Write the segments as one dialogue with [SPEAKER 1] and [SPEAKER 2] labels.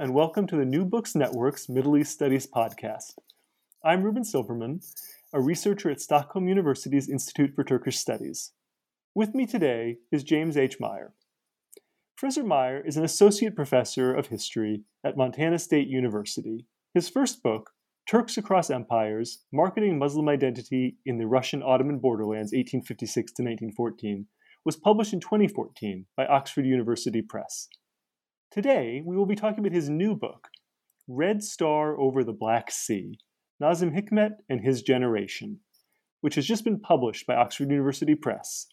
[SPEAKER 1] And welcome to the New Books Network's Middle East Studies podcast. I'm Reuben Silverman, a researcher at Stockholm University's Institute for Turkish Studies. With me today is James H. Meyer. Professor Meyer is an associate professor of history at Montana State University. His first book, Turks Across Empires Marketing Muslim Identity in the Russian Ottoman Borderlands 1856 to 1914, was published in 2014 by Oxford University Press. Today, we will be talking about his new book, Red Star Over the Black Sea Nazim Hikmet and His Generation, which has just been published by Oxford University Press.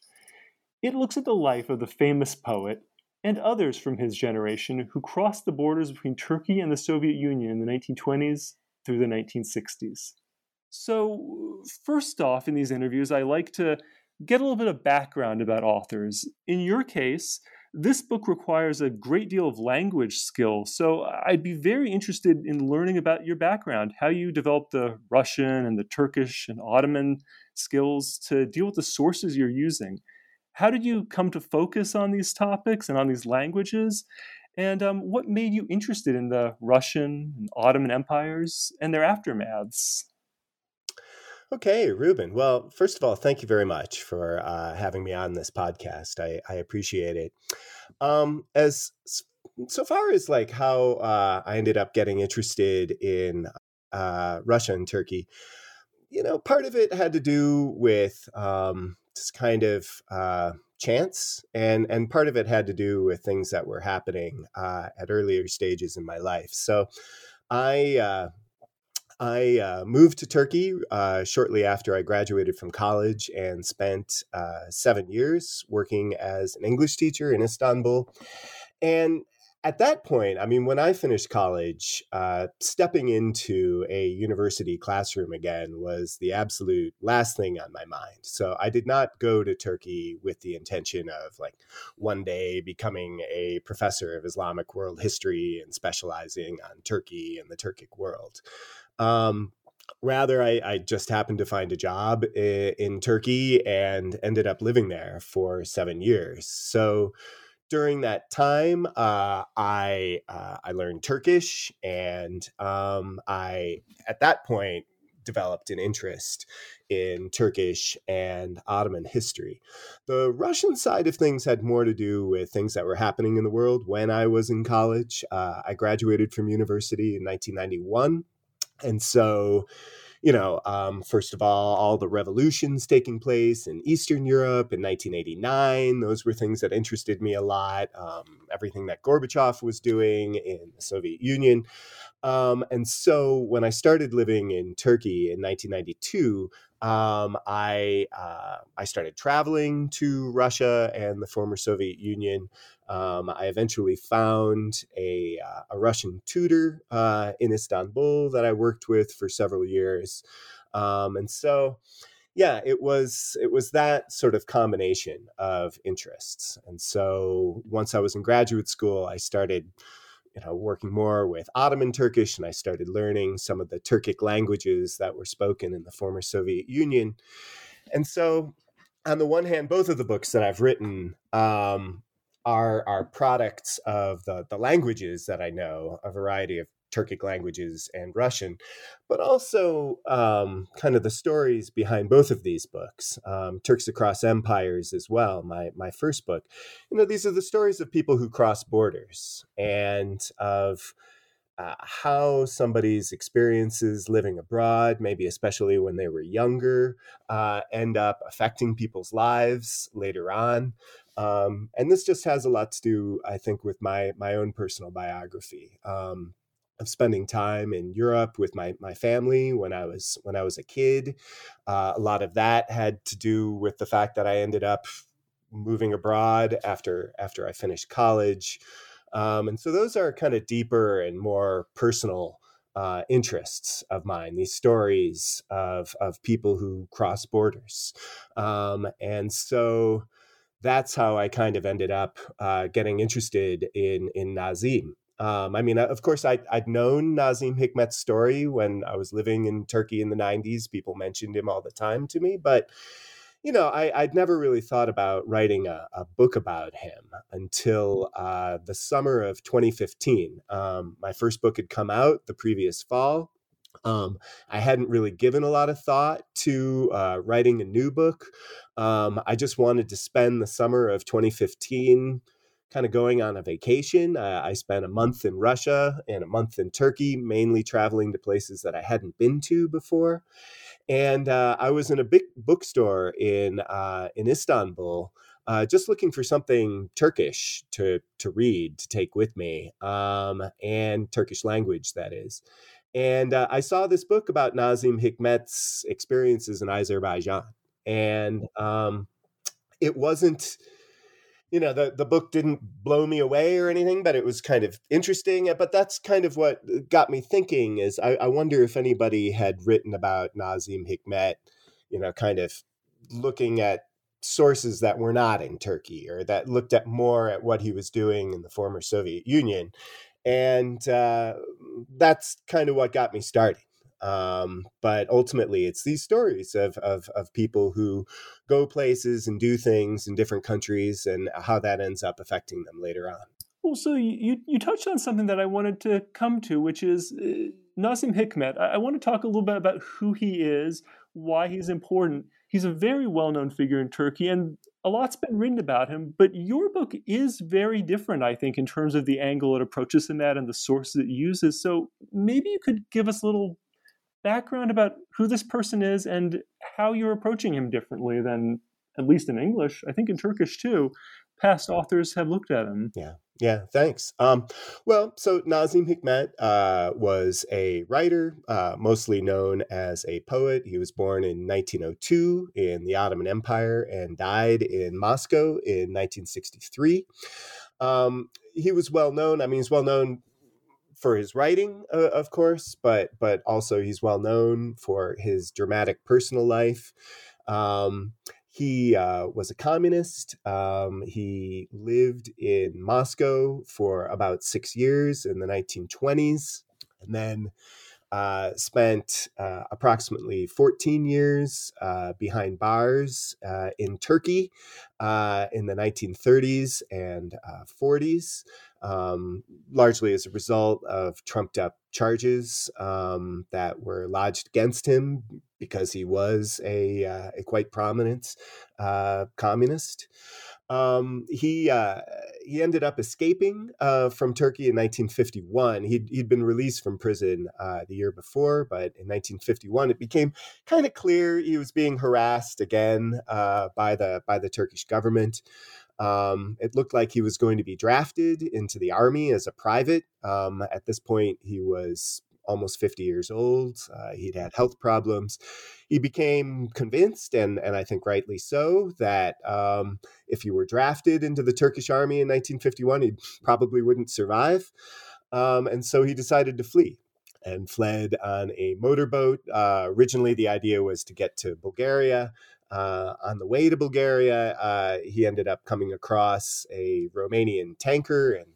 [SPEAKER 1] It looks at the life of the famous poet and others from his generation who crossed the borders between Turkey and the Soviet Union in the 1920s through the 1960s. So, first off, in these interviews, I like to get a little bit of background about authors. In your case, this book requires a great deal of language skill. So I'd be very interested in learning about your background, how you developed the Russian and the Turkish and Ottoman skills to deal with the sources you're using. How did you come to focus on these topics and on these languages? And um, what made you interested in the Russian and Ottoman empires and their aftermaths?
[SPEAKER 2] Okay, Reuben. Well, first of all, thank you very much for uh, having me on this podcast. I, I appreciate it. Um, as so far as like how uh, I ended up getting interested in uh, Russia and Turkey, you know, part of it had to do with um, just kind of uh, chance, and and part of it had to do with things that were happening uh, at earlier stages in my life. So, I uh, I uh, moved to Turkey uh, shortly after I graduated from college and spent uh, seven years working as an English teacher in Istanbul. And at that point, I mean, when I finished college, uh, stepping into a university classroom again was the absolute last thing on my mind. So I did not go to Turkey with the intention of like one day becoming a professor of Islamic world history and specializing on Turkey and the Turkic world. Um, rather, I, I, just happened to find a job in, Turkey and ended up living there for seven years. So during that time, uh, I uh, I learned Turkish, and um, I at that point developed an interest in Turkish and Ottoman history. The Russian side of things had more to do with things that were happening in the world when I was in college. Uh, I graduated from university in 1991 and so, you know, um, first of all, all the revolutions taking place in Eastern Europe in 1989, those were things that interested me a lot. Um, everything that Gorbachev was doing in the Soviet Union. Um, and so when I started living in Turkey in 1992, um, I uh, I started traveling to Russia and the former Soviet Union. Um, I eventually found a, uh, a Russian tutor uh, in Istanbul that I worked with for several years. Um, and so, yeah, it was it was that sort of combination of interests. And so once I was in graduate school, I started you know working more with Ottoman Turkish and I started learning some of the Turkic languages that were spoken in the former Soviet Union. And so on the one hand, both of the books that I've written um, are are products of the the languages that I know, a variety of Turkic languages and Russian, but also um, kind of the stories behind both of these books, um, Turks Across Empires as well. My my first book, you know, these are the stories of people who cross borders and of uh, how somebody's experiences living abroad, maybe especially when they were younger, uh, end up affecting people's lives later on. Um, and this just has a lot to do, I think, with my my own personal biography. Um, of spending time in Europe with my my family when I was when I was a kid. Uh, a lot of that had to do with the fact that I ended up moving abroad after after I finished college, um, and so those are kind of deeper and more personal. Uh, interests of mine, these stories of of people who cross borders, um, and so that's how I kind of ended up uh, getting interested in in Nazim um, I mean, of course, I, would known Nazim Hikmet's story when I was living in Turkey in the 90s. People mentioned him all the time to me, but you know, I, would never really thought about writing a, a book about him until uh, the summer of 2015. Um, my first book had come out the previous fall. Um, I hadn't really given a lot of thought to uh, writing a new book. Um, I just wanted to spend the summer of 2015 kind of going on a vacation. Uh, I spent a month in Russia and a month in Turkey, mainly traveling to places that I hadn't been to before. And uh, I was in a big bookstore in uh, in Istanbul, uh, just looking for something Turkish to to read to take with me, um, and Turkish language that is. And uh, I saw this book about Nazim Hikmet's experiences in Azerbaijan, and um, it wasn't you know the the book didn't blow me away or anything but it was kind of interesting but that's kind of what uh, got me thinking is i, I wonder if anybody had written about nazim hikmet you know kind of looking at sources that were not in turkey or that looked at more at what he was doing in the former soviet union. And uh, that's kind of what got me started um, but ultimately, it's these stories of, of, of people who go places and do things in different countries and how that ends up affecting them later on.
[SPEAKER 1] Well, so you, you touched on something that I wanted to come to, which is uh, Nazim Hikmet. I, I want to talk a little bit about who he is, why he's important. He's a very well known figure in Turkey, and a lot's been written about him. But your book is very different, I think, in terms of the angle it approaches him at and the sources it uses. So maybe you could give us a little background about who this person is and how you're approaching him differently than, at least in English, I think in Turkish too, past authors have looked at him.
[SPEAKER 2] Yeah. Yeah, thanks. Um, well, so Nazim Hikmet uh, was a writer, uh, mostly known as a poet. He was born in 1902 in the Ottoman Empire and died in Moscow in 1963. Um, he was well known. I mean, he's well known for his writing, uh, of course, but but also he's well known for his dramatic personal life. Um, he uh, was a communist. Um, he lived in Moscow for about six years in the 1920s, and then uh, spent uh, approximately 14 years uh, behind bars uh, in Turkey uh, in the 1930s and 40s um, largely as a result of trumped up charges um, that were lodged against him because he was a, a quite prominent communist. Um, he uh, he ended up escaping uh, from Turkey in 1951. He'd, he'd been released from prison uh, the year before, but in 1951 it became kind of clear he was being harassed again uh, by the by the Turkish government. Um, it looked like he was going to be drafted into the army as a private. Um, at this point, he was almost 50 years old. Uh, he'd had health problems. He became convinced, and, and I think rightly so, that um, if he were drafted into the Turkish army in 1951, he probably wouldn't survive. Um, and so he decided to flee. and fled on a motorboat. Uh, originally, the idea was to get to Bulgaria. Uh, on the way to Bulgaria, uh, he ended up coming across a Romanian tanker, and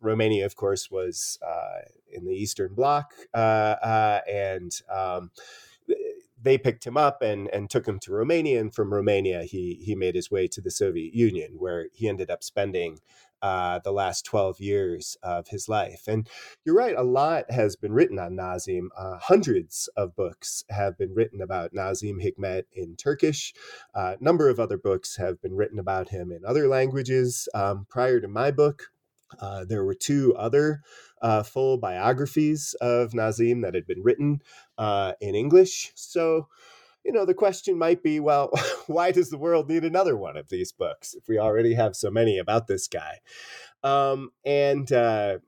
[SPEAKER 2] Romania, of course, was uh, in the Eastern Bloc, uh, and um, they picked him up and, and took him to Romania. And from Romania, he, he made his way to the Soviet Union, where he ended up spending uh, the last 12 years of his life. And you're right, a lot has been written on Nazim. Uh, hundreds of books have been written about Nazim Hikmet in Turkish. A uh, number of other books have been written about him in other languages. Um, prior to my book, uh, there were two other uh, full biographies of Nazim that had been written uh, in English. So, you know, the question might be well, why does the world need another one of these books if we already have so many about this guy? Um, and, uh,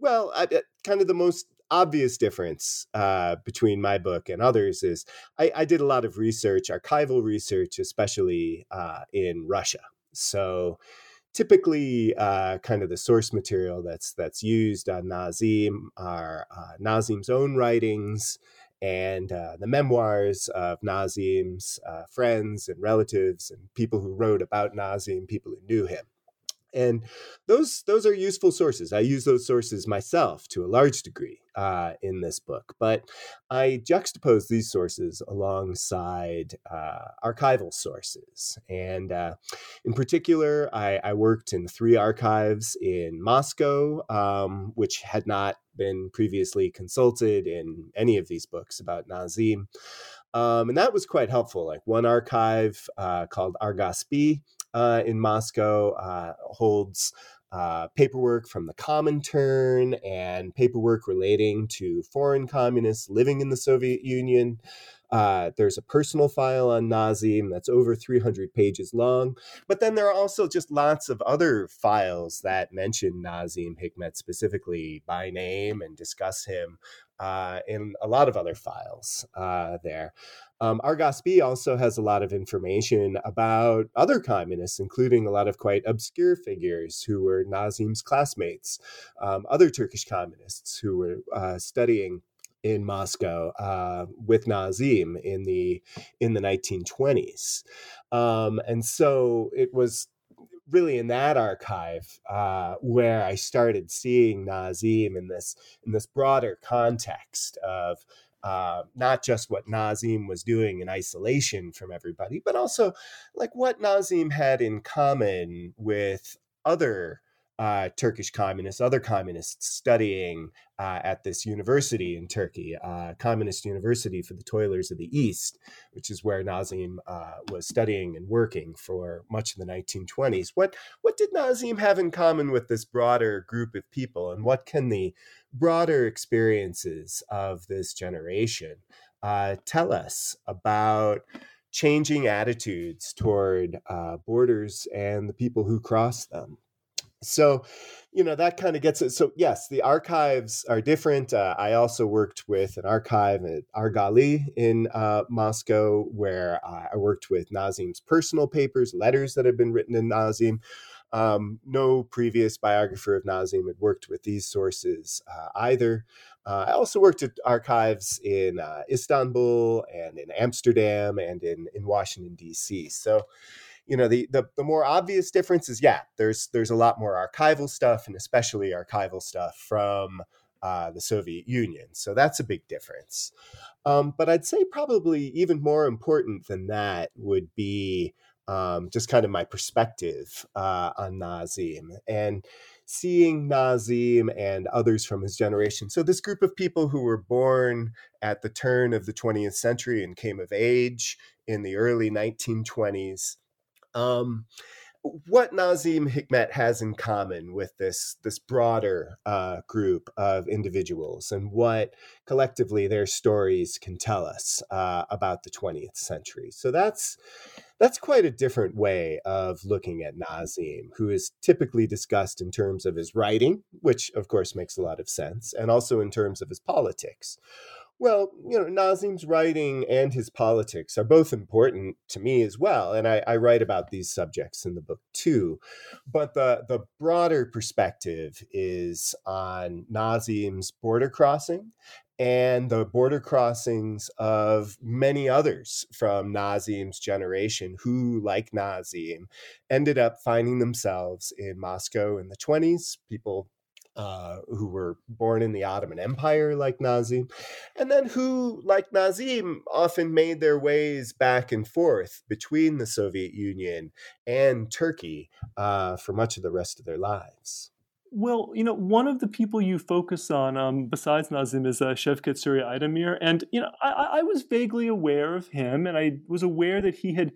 [SPEAKER 2] well, I, kind of the most obvious difference uh, between my book and others is I, I, did a lot of research, archival research, especially uh, in Russia. So, typically uh, kind of the source material that's that's used on Nazim are uh, Nazim's own writings and uh, the memoirs of Nazim's uh, friends and relatives and people who wrote about Nazim, people who knew him and those those are useful sources. I use those sources myself to a large degree uh, in this book, but I juxtapose these sources alongside uh, archival sources, and uh, in particular, I, I, worked in three archives in Moscow, um, which had not been previously consulted in any of these books about Nazim. Um, and that was quite helpful. Like one archive uh, called RGASPI uh, in Moscow uh, holds uh, paperwork from the Comintern and paperwork relating to foreign communists living in the Soviet Union. Uh, there's a personal file on Nazim that's over 300 pages long. But then there are also just lots of other files that mention Nazim Hikmet specifically by name and discuss him uh, in a lot of other files uh, there. Um, RGASPI also has a lot of information about other communists, including a lot of quite obscure figures who were Nazim's classmates, um, other Turkish communists who were uh, studying in Moscow uh, with Nazim in the in the 1920s, um, and so it was really in that archive uh, where I started seeing Nazim in this in this broader context of uh, not just what Nazim was doing in isolation from everybody, but also like what Nazim had in common with other uh, Turkish communists, other communists studying uh, at this university in Turkey, uh, Communist University for the Toilers of the East, which is where Nazim uh, was studying and working for much of the 1920s. What what did Nazim have in common with this broader group of people, and what can the broader experiences of this generation uh, tell us about? Changing attitudes toward uh, borders and the people who cross them so you know that kind of gets it. So yes the archives are different uh, i also worked with an archive at RGALI in uh, moscow where i worked with nazim's personal papers letters that had been written in nazim. Um, no previous biographer of nazim had worked with these sources uh, either. Uh, i also worked at archives in uh, istanbul and in amsterdam and in, in washington d.c so you know the, the the more obvious difference is yeah there's there's a lot more archival stuff and especially archival stuff from uh, the Soviet Union so that's a big difference um, but I'd say probably even more important than that would be um, just kind of my perspective uh, on Nazim and seeing Nazim and others from his generation. So, this group of people who were born at the turn of the 20th century and came of age in the early 1920s, um, what Nazim Hikmet has in common with this this broader uh, group of individuals, and what collectively their stories can tell us uh, about the 20th century. So that's that's quite a different way of looking at Nazim, who is typically discussed in terms of his writing, which of course makes a lot of sense, and also in terms of his politics. Well, you know, Nazim's writing and his politics are both important to me as well, and I, I, write about these subjects in the book too. But the the broader perspective is on Nazim's border crossing and the border crossings of many others from Nazim's generation who, like Nazim, ended up finding themselves in Moscow in the 20s. People uh, who were born in the Ottoman Empire, like Nazim, and then who, like Nazim, often made their ways back and forth between the Soviet Union and Turkey uh, for much of the rest of their lives.
[SPEAKER 1] Well, you know, one of the people you focus on, um, besides Nazim, is uh, Şevket Süreyya Aydemir, and you know, I, I was vaguely aware of him, and I was aware that he had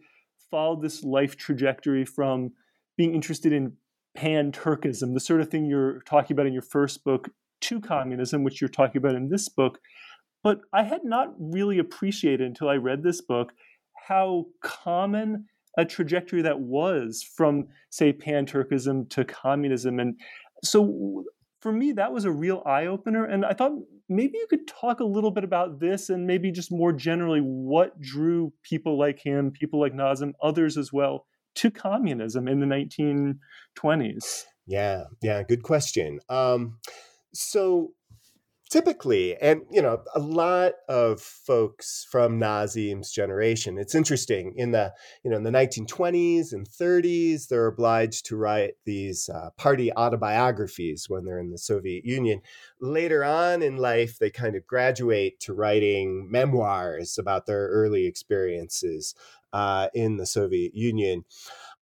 [SPEAKER 1] followed this life trajectory from being interested in pan Turkism, the sort of thing you're talking about in your first book, to communism, which you're talking about in this book. But I had not really appreciated until I read this book how common a trajectory that was from, say, pan Turkism to communism. And so for me, that was a real eye opener. And I thought maybe you could talk a little bit about this and maybe just more generally what drew people like him, people like Nazim, others as well, to communism in the 1920s?
[SPEAKER 2] Yeah, yeah, good question. Um, so typically, and you know, a lot of folks from Nazim's generation, it's interesting in the you know in the 1920s and 30s, they're obliged to write these uh, party autobiographies when they're in the Soviet Union. Later on in life, they kind of graduate to writing memoirs about their early experiences uh, in the Soviet Union.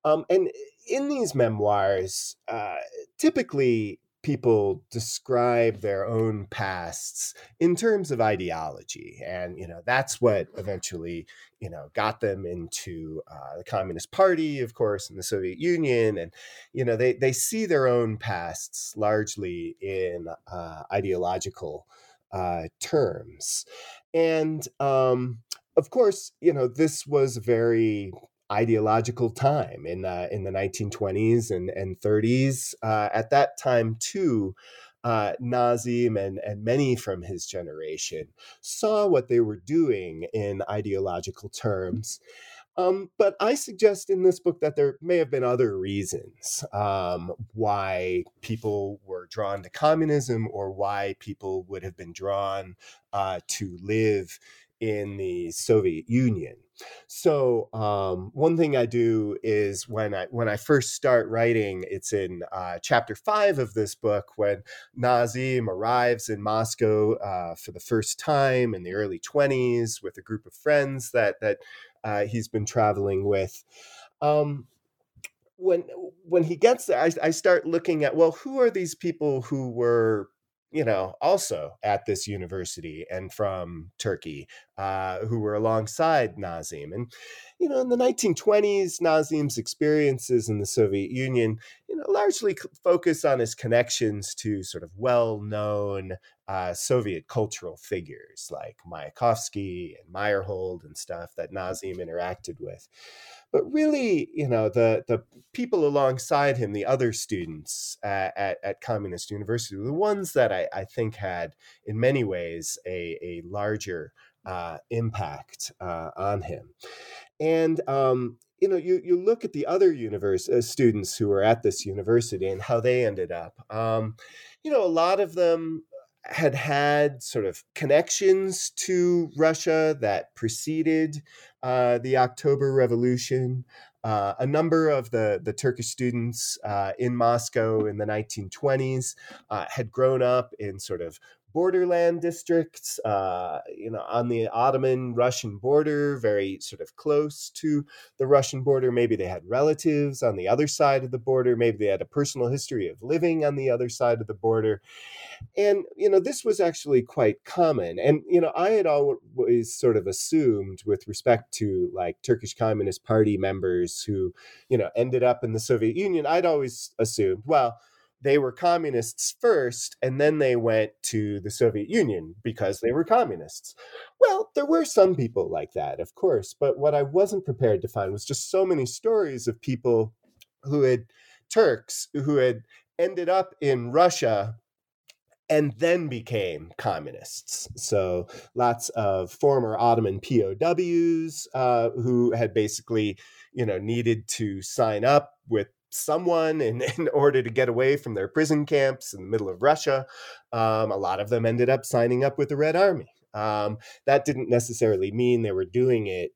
[SPEAKER 2] Um, and in these memoirs, uh, typically people describe their own pasts in terms of ideology. And you know that's what eventually you know got them into uh, the communist party of course in the soviet union. And you know they they see their own pasts largely in uh, ideological uh, terms. And um, of course, you know, this was a very ideological time in the in the 1920s and, and 30s. Uh, at that time, too, uh, Nazim and, and many from his generation saw what they were doing in ideological terms. Um, but I suggest in this book that there may have been other reasons um, why people were drawn to communism or why people would have been drawn uh, to live in the Soviet Union. So um, one thing I do is when I when I first start writing, it's in uh, chapter five of this book when Nazim arrives in Moscow uh, for the first time in the early twenties with a group of friends that that uh, he's been traveling with. Um, when when he gets there, I, I start looking at well, who are these people who were you know, also at this university and from Turkey, uh, who were alongside Nazim. And, you know, in the 1920s, Nazim's experiences in the Soviet Union, you know, largely focused on his connections to sort of well known uh, Soviet cultural figures like Mayakovsky and Meyerhold and stuff that Nazim interacted with but really, you know, the the people alongside him, the other students at, at, at Communist University, the ones that I, I, think had, in many ways, a, a larger uh, impact uh, on him. And um, you know, you you look at the other universe uh, students who were at this university and how they ended up. Um, you know, a lot of them had had sort of connections to Russia that preceded uh, the October Revolution. Uh, a number of the, the Turkish students uh, in Moscow in the 1920s uh, had grown up in sort of borderland districts, uh, you know, on the Ottoman Russian border, very sort of close to the Russian border. Maybe they had relatives on the other side of the border. Maybe they had a personal history of living on the other side of the border. And, you know, this was actually quite common. And, you know, I had always sort of assumed with respect to like Turkish Communist Party members who, you know, ended up in the Soviet Union, I'd always assumed, well, they were communists first and then they went to the Soviet Union because they were communists. Well, there were some people like that, of course, but what I wasn't prepared to find was just so many stories of people who had Turks who had ended up in Russia and then became communists. So lots of former Ottoman POWs uh, who had basically, you know, needed to sign up with someone in, in order to get away from their prison camps in the middle of Russia. Um, a lot of them ended up signing up with the Red Army. Um, that didn't necessarily mean they were doing it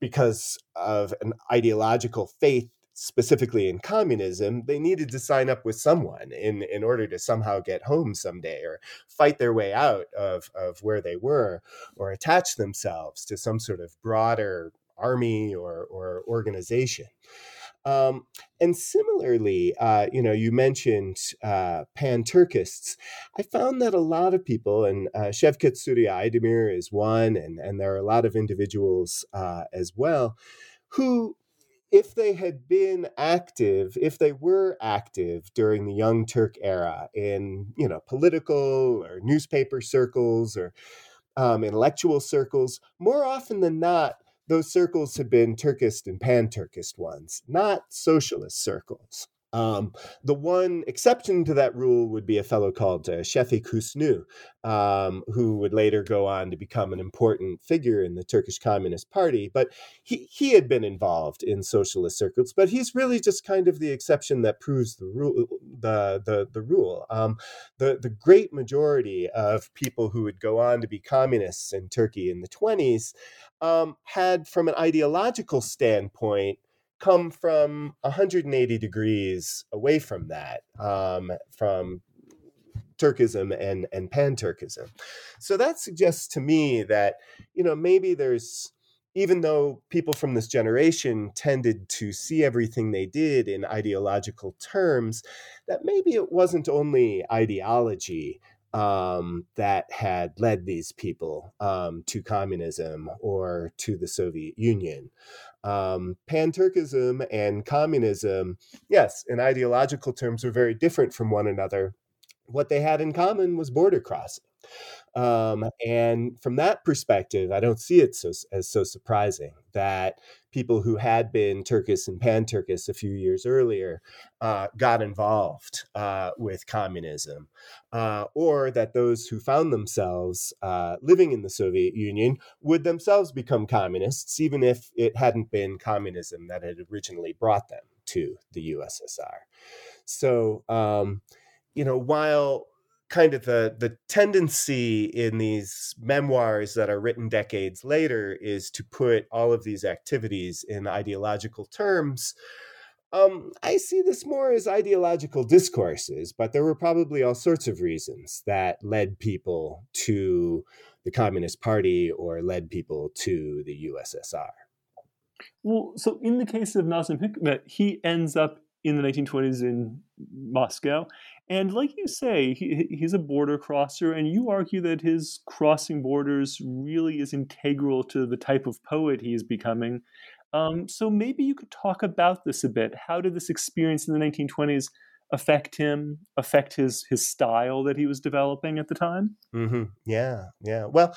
[SPEAKER 2] because of an ideological faith specifically in communism, they needed to sign up with someone in, in order to somehow get home someday or fight their way out of, of where they were or attach themselves to some sort of broader army or, or organization. Um, and similarly, uh, you know, you mentioned uh, pan Turkists. I found that a lot of people, and uh, Şevket Süreyya Aydemir is one, and, and there are a lot of individuals uh, as well, who, if they had been active, if they were active during the Young Turk era in, you know, political or newspaper circles or um, intellectual circles, more often than not, those circles have been Turkist and pan Turkist ones, not socialist circles. Um, the one exception to that rule would be a fellow called uh, Husnu, um, who would later go on to become an important figure in the Turkish Communist Party. But he, he had been involved in socialist circles, but he's really just kind of the exception that proves the rule. The the, the rule. Um, the the great majority of people who would go on to be communists in Turkey in the twenties um, had, from an ideological standpoint come from 180 degrees away from that, um, from Turkism and and pan Turkism. So that suggests to me that you know maybe there's even though people from this generation tended to see everything they did in ideological terms, that maybe it wasn't only ideology um, that had led these people um, to communism or to the Soviet Union. Um, Pan Turkism and communism, yes, in ideological terms, are very different from one another. What they had in common was border crossing. Um, and from that perspective, I don't see it so, as so surprising that people who had been Turkish and pan Turkish a few years earlier uh, got involved uh, with communism, uh, or that those who found themselves uh, living in the Soviet Union would themselves become communists, even if it hadn't been communism that had originally brought them to the USSR. So, um, you know, while kind of the the tendency in these memoirs that are written decades later is to put all of these activities in ideological terms um, I see this more as ideological discourses, but there were probably all sorts of reasons that led people to the Communist Party or led people to the USSR.
[SPEAKER 1] Well, so in the case of Nazim Hikmet, he ends up in the 1920s in Moscow. And like you say, he, he's a border crosser, and you argue that his crossing borders really is integral to the type of poet he is becoming. Um, so maybe you could talk about this a bit. How did this experience in the 1920s affect him, affect his his style that he was developing at the time?
[SPEAKER 2] Mm-hmm. Yeah, yeah. Well,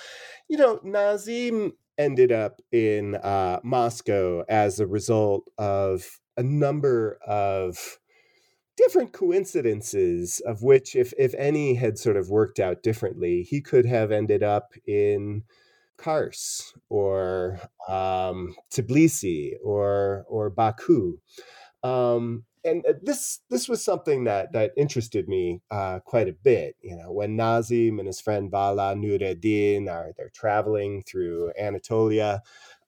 [SPEAKER 2] you know, Nazim ended up in uh, Moscow as a result of a number of different coincidences of which if if any had sort of worked out differently he could have ended up in Kars or um, Tbilisi or or Baku um, and uh, this this was something that that interested me uh, quite a bit. You know, when Nazim and his friend Vala Nureddin are they're traveling through Anatolia,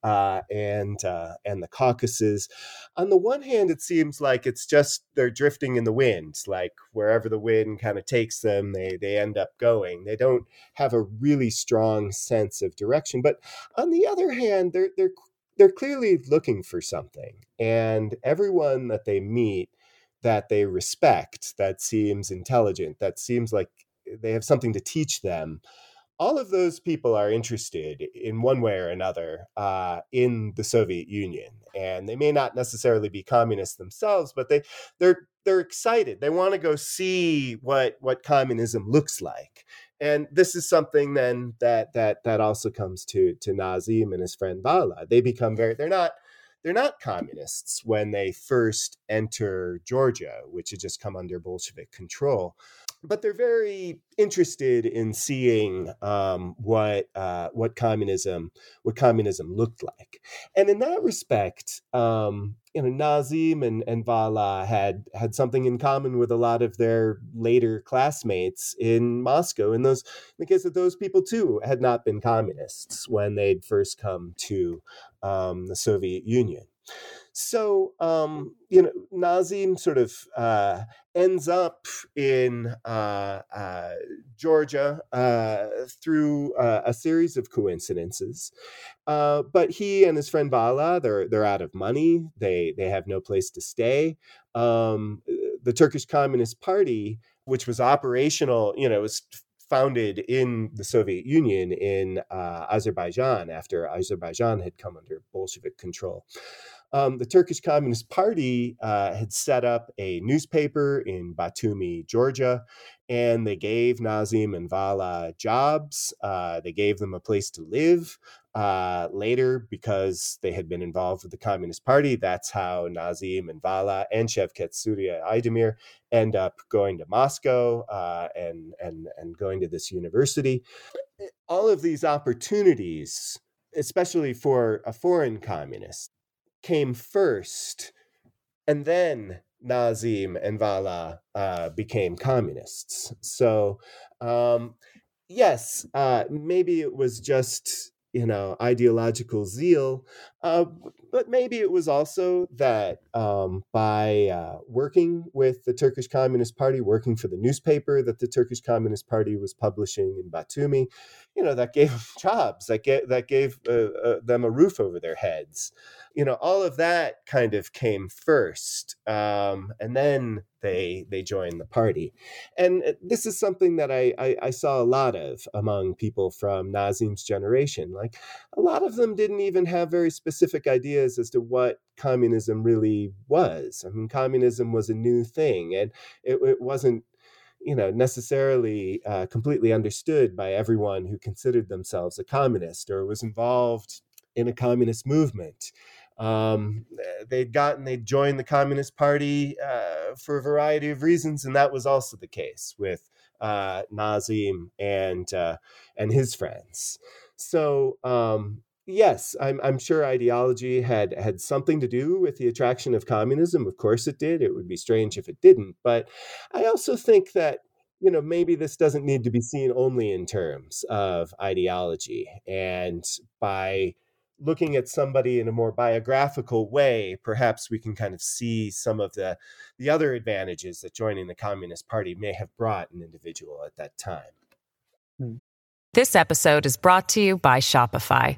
[SPEAKER 2] uh, and uh, and the Caucasus. On the one hand, it seems like it's just they're drifting in the wind, like wherever the wind kind of takes them, they they end up going. They don't have a really strong sense of direction. But on the other hand, they're they're they're clearly looking for something, and everyone that they meet that they respect, that seems intelligent, that seems like they have something to teach them all of those people are interested in one way or another uh, in the Soviet Union, and they may not necessarily be communists themselves, but they they're they're excited. They want to go see what what communism looks like, and this is something then that that that also comes to to Nazim and his friend Vala. They become very they're not they're not communists when they first enter Georgia, which had just come under Bolshevik control but they're very interested in seeing um, what uh, what communism what communism looked like, and in that respect, um, you know, Nazim and and Vala had had something in common with a lot of their later classmates in Moscow. In those, in the case of those people too, had not been communists when they'd first come to um, the Soviet Union. So, um, you know, Nazim sort of uh, ends up in uh, uh, Georgia uh, through uh, a series of coincidences. Uh, but he and his friend Vala they're they're out of money. They they have no place to stay. Um, the Turkish Communist Party, which was operational, you know, was founded in the Soviet Union in Azerbaijan after Azerbaijan had come under Bolshevik control um, the Turkish Communist Party uh, had set up a newspaper in Batumi, Georgia, and they gave Nazim and Vala jobs. Uh, they gave them a place to live. Uh, later, because they had been involved with the Communist Party, that's how Nazim and Vala and Şevket Süreyya Aydemir end up going to Moscow uh, and, and, and going to this university. All of these opportunities, especially for a foreign communist, came first, and then Nazim and Vala uh, became communists. So, um, yes, uh, maybe it was just you know ideological zeal, uh, but maybe it was also that um, by uh, working with the Turkish Communist Party, working for the newspaper that the Turkish Communist Party was publishing in Batumi, you know that gave them jobs, that gave that gave uh, uh, them a roof over their heads. You know all of that kind of came first um, and then they they joined the party. And uh, this is something that I, I, I saw a lot of among people from nazim's generation. Like a lot of them didn't even have very specific ideas as to what communism really was i mean communism was a new thing and it, it wasn't you know necessarily uh, completely understood by everyone who considered themselves a communist or was involved in a communist movement um, they'd gotten they'd joined the Communist Party uh, for a variety of reasons, and that was also the case with uh, Nazim and uh, and his friends. So um, yes, I'm, I'm sure ideology had had something to do with the attraction of communism. Of course, it did. It would be strange if it didn't. But I also think that you know maybe this doesn't need to be seen only in terms of ideology, and by looking at somebody in a more biographical way, perhaps we can kind of see some of the the other advantages that joining the Communist Party may have brought an individual at that time.
[SPEAKER 3] Hmm. This episode is brought to you by Shopify.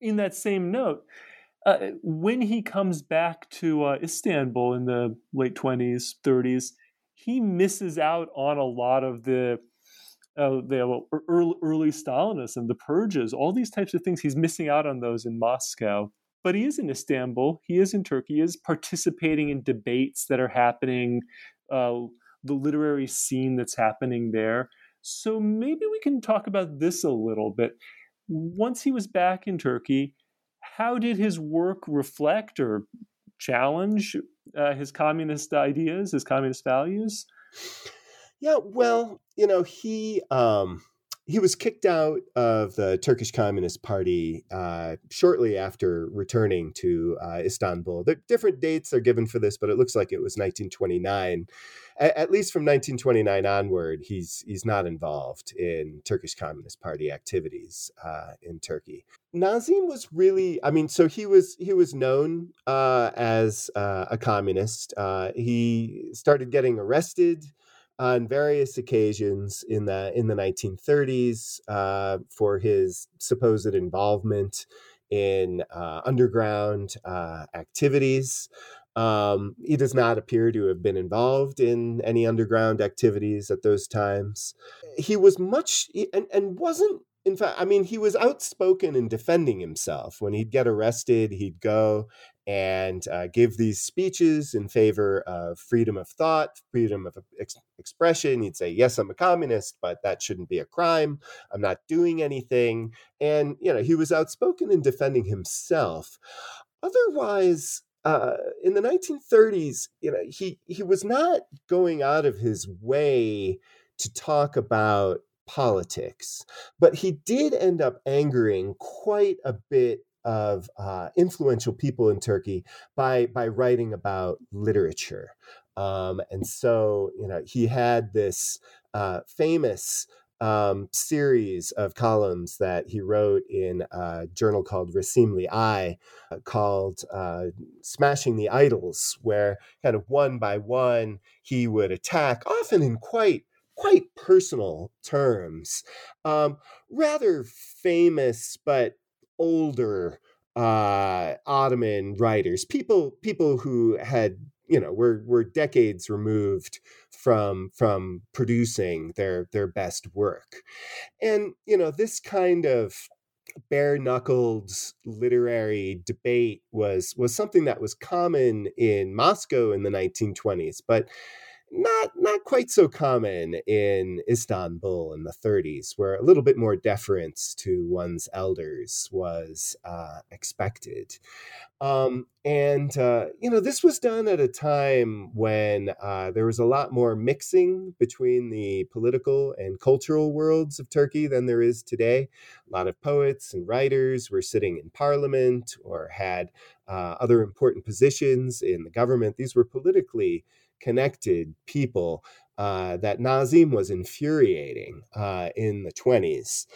[SPEAKER 1] in that same note, uh, when he comes back to uh, Istanbul in the late 20s, 30s, he misses out on a lot of the uh, the early, early Stalinism, the purges, all these types of things. He's missing out on those in Moscow. But he is in Istanbul. He is in Turkey. He is participating in debates that are happening, uh, the literary scene that's happening there. So maybe we can talk about this a little bit. Once he was back in Turkey, how did his work reflect or challenge uh, his communist ideas, his communist values?
[SPEAKER 2] Yeah, well, you know, he um, he was kicked out of the Turkish Communist Party uh, shortly after returning to uh, Istanbul. The different dates are given for this, but it looks like it was 1929. A- at least from 1929 onward, he's he's not involved in Turkish Communist Party activities uh, in Turkey. Nazim was really, I mean, so he was he was known uh, as uh, a communist. Uh, he started getting arrested on various occasions in the in the 1930s uh, for his supposed involvement in uh, underground uh, activities. Um, he does not appear to have been involved in any underground activities at those times. He was much and, and wasn't in fact, I mean, he was outspoken in defending himself. When he'd get arrested, he'd go and uh, give these speeches in favor of freedom of thought, freedom of ex- expression. He'd say, "Yes, I'm a communist, but that shouldn't be a crime. I'm not doing anything." And you know, he was outspoken in defending himself. Otherwise, uh, in the 1930s, you know, he he was not going out of his way to talk about politics, but he did end up angering quite a bit of uh, influential people in Turkey by by writing about literature. Um, and so, you know, he had this uh, famous um, series of columns that he wrote in a journal called Resimli Ay, uh, called uh, Smashing the Idols, where kind of one by one he would attack, often in quite quite personal terms, um, rather famous but older uh, Ottoman writers, people people who had you know were were decades removed from from producing their their best work, and you know this kind of bare knuckled literary debate was was something that was common in Moscow in the 1920s, but not not quite so common in Istanbul in the 30s, where a little bit more deference to one's elders was uh, expected. Um, and uh, you know, this was done at a time when uh, there was a lot more mixing between the political and cultural worlds of Turkey than there is today. A lot of poets and writers were sitting in parliament or had uh, other important positions in the government. These were politically connected people uh, that Nazim was infuriating uh, in the 20s.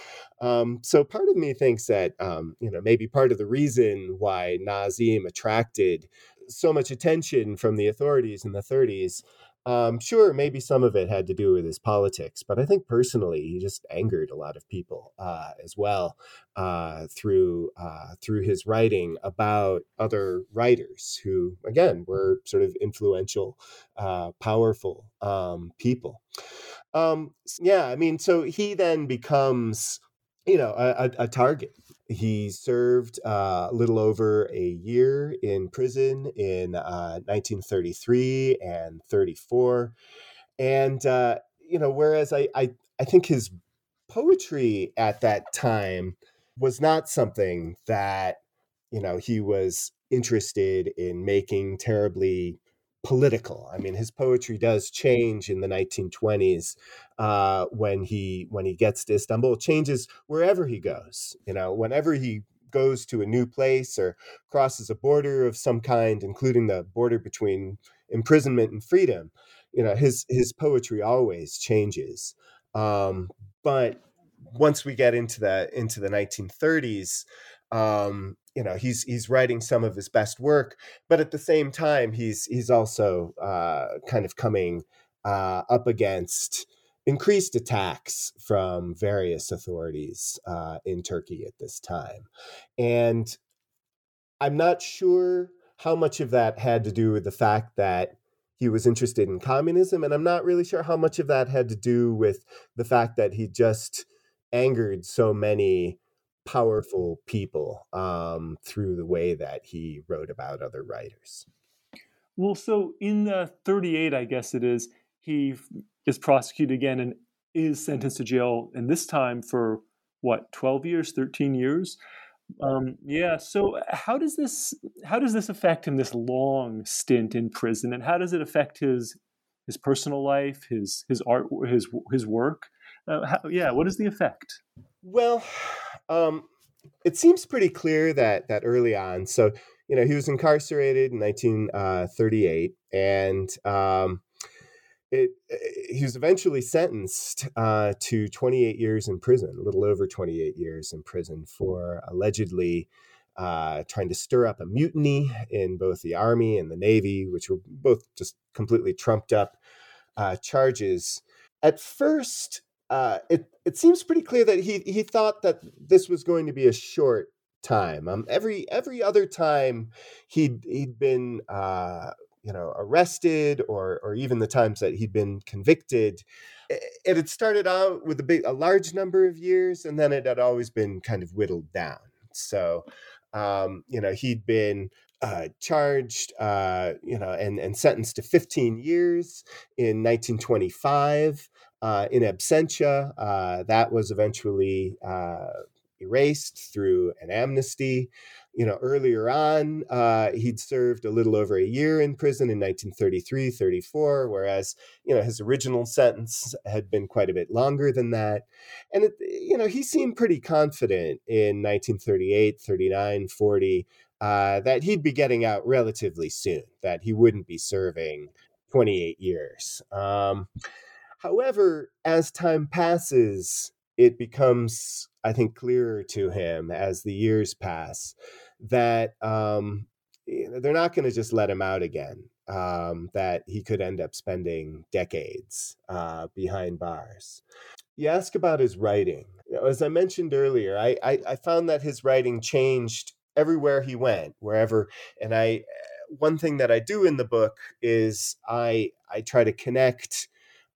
[SPEAKER 2] Um, so part of me thinks that, um, you know, maybe part of the reason why Nazim attracted so much attention from the authorities in the 30s um, sure, maybe some of it had to do with his politics, but I think personally he just angered a lot of people uh, as well uh, through uh, through his writing about other writers who, again, were sort of influential, uh, powerful um, people. Um, yeah, I mean, so he then becomes, you know, a, a target he served uh, a little over a year in prison in uh, 1933 and 34. And, uh, you know, whereas I, I, I think his poetry at that time was not something that, you know, he was interested in making terribly political. I mean, his poetry does change in the 1920s uh, when he when he gets to Istanbul. Changes wherever he goes. You know, whenever he goes to a new place or crosses a border of some kind, including the border between imprisonment and freedom. You know, his his poetry always changes. Um, but once we get into the into the 1930s, um, you know he's he's writing some of his best work but at the same time he's he's also uh, kind of coming uh, up against increased attacks from various authorities uh, in Turkey at this time. And I'm not sure how much of that had to do with the fact that he was interested in communism and I'm not really sure how much of that had to do with the fact that he just angered so many powerful people um, through the way that he wrote about other writers.
[SPEAKER 1] Well, so in the 38, I guess it is, he is prosecuted again and is sentenced to jail, and this time for what, 12 years, 13 years? Um, yeah. So how does this how does this affect him? This long stint in prison, and how does it affect his his personal life, his his art, his his work? Uh, how, yeah. What is the effect?
[SPEAKER 2] Well, um, it seems pretty clear that that early on. So you know he was incarcerated in 1938, uh, and um, it, eh, he was eventually sentenced uh, to 28 years in prison, a little over 28 years in prison for allegedly uh, trying to stir up a mutiny in both the army and the navy, which were both just completely trumped up uh, charges. At first, uh, it it seems pretty clear that he he thought that this was going to be a short time. Um, every every other time he'd he'd been uh, you know arrested or or even the times that he'd been convicted it had started out with a big a large number of years and then it had always been kind of whittled down so um, you know he'd been uh, charged uh, you know and and sentenced to 15 years in 1925 uh, in absentia uh, that was eventually uh, erased through an amnesty you know, earlier on, uh, he'd served a little over a year in prison in 1933, 34, whereas, you know, his original sentence had been quite a bit longer than that. And, it, you know, he seemed pretty confident in 1938, 39, 40 uh, that he'd be getting out relatively soon, that he wouldn't be serving 28 years. Um, however, as time passes, it becomes, I think, clearer to him as the years pass that um, they're not going to just let him out again. Um, that he could end up spending decades uh, behind bars. You ask about his writing. As I mentioned earlier, I, I, I found that his writing changed everywhere he went, wherever. And I, one thing that I do in the book is I I try to connect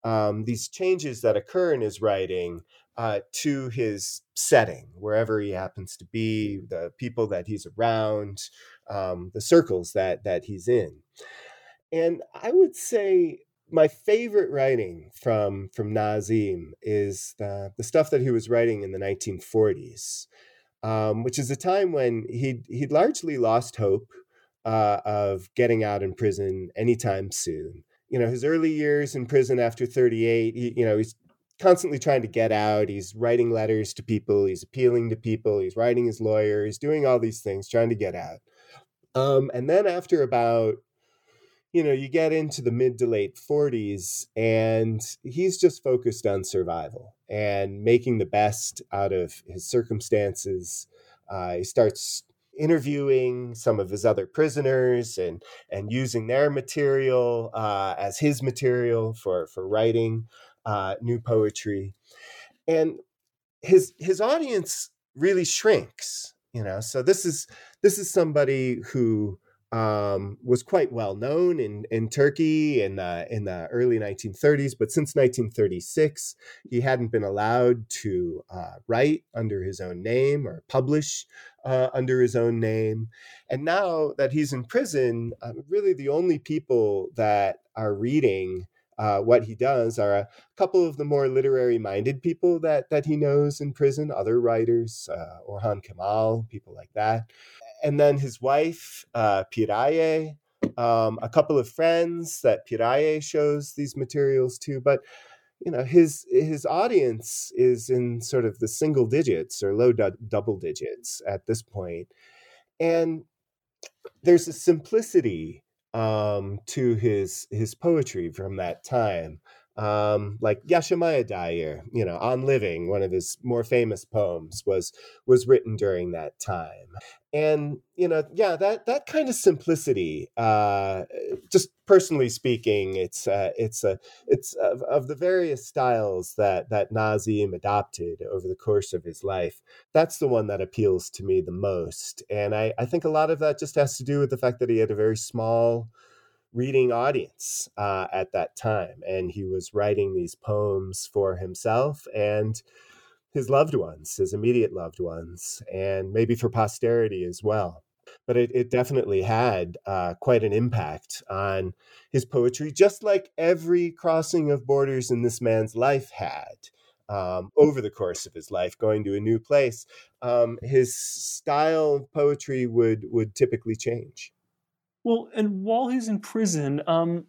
[SPEAKER 2] um, these changes that occur in his writing uh, to his setting, wherever he happens to be, the people that he's around, um, the circles that that he's in. And I would say my favorite writing from from Nazim is the, the stuff that he was writing in the 1940s, um, which is a time when he'd he'd largely lost hope uh, of getting out in prison anytime soon. You know, his early years in prison after 38, he, you know, he's constantly trying to get out. He's writing letters to people. He's appealing to people. He's writing his lawyer. He's doing all these things, trying to get out. Um, and then after about, you know, you get into the mid to late 40s, and he's just focused on survival and making the best out of his circumstances. Uh, he starts interviewing some of his other prisoners and and using their material uh, as his material for for writing uh, new poetry, and his his audience really shrinks. You know, so this is this is somebody who um, was quite well known in, in Turkey in the, in the early 1930s, but since 1936, he hadn't been allowed to uh, write under his own name or publish uh, under his own name. And now that he's in prison, uh, really the only people that are reading uh, what he does are a couple of the more literary minded people that that he knows in prison, other writers, uh, Orhan Kemal, people like that, and then his wife uh, Piraye, um, a couple of friends that Piraye shows these materials to, but you know his his audience is in sort of the single digits or low double digits at this point, and there's a simplicity um, to his his poetry from that time. Um, like Yaşamaya Dair, you know, On Living, one of his more famous poems, was was written during that time. And you know, yeah, that that kind of simplicity, uh, just personally speaking, it's uh, it's a it's of, of the various styles that that Nazim adopted over the course of his life. That's the one that appeals to me the most, and I I think a lot of that just has to do with the fact that he had a very small reading audience uh, at that time. And he was writing these poems for himself and his loved ones, his immediate loved ones, and maybe for posterity as well. But it, it definitely had uh, quite an impact on his poetry, just like every crossing of borders in this man's life had. Um, over the course of his life, going to a new place, um, his style of poetry would would typically change.
[SPEAKER 1] Well, and while he's in prison, um,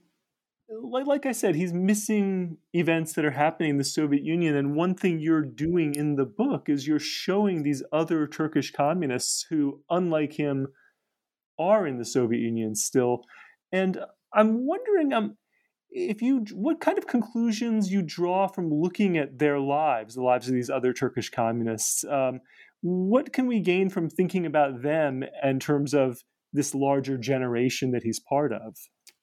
[SPEAKER 1] like, like I said, he's missing events that are happening in the Soviet Union. And one thing you're doing in the book is you're showing these other Turkish communists who, unlike him, are in the Soviet Union still. And I'm wondering um, if you what kind of conclusions you draw from looking at their lives, the lives of these other Turkish communists. Um, what can we gain from thinking about them in terms of this larger generation that he's part of.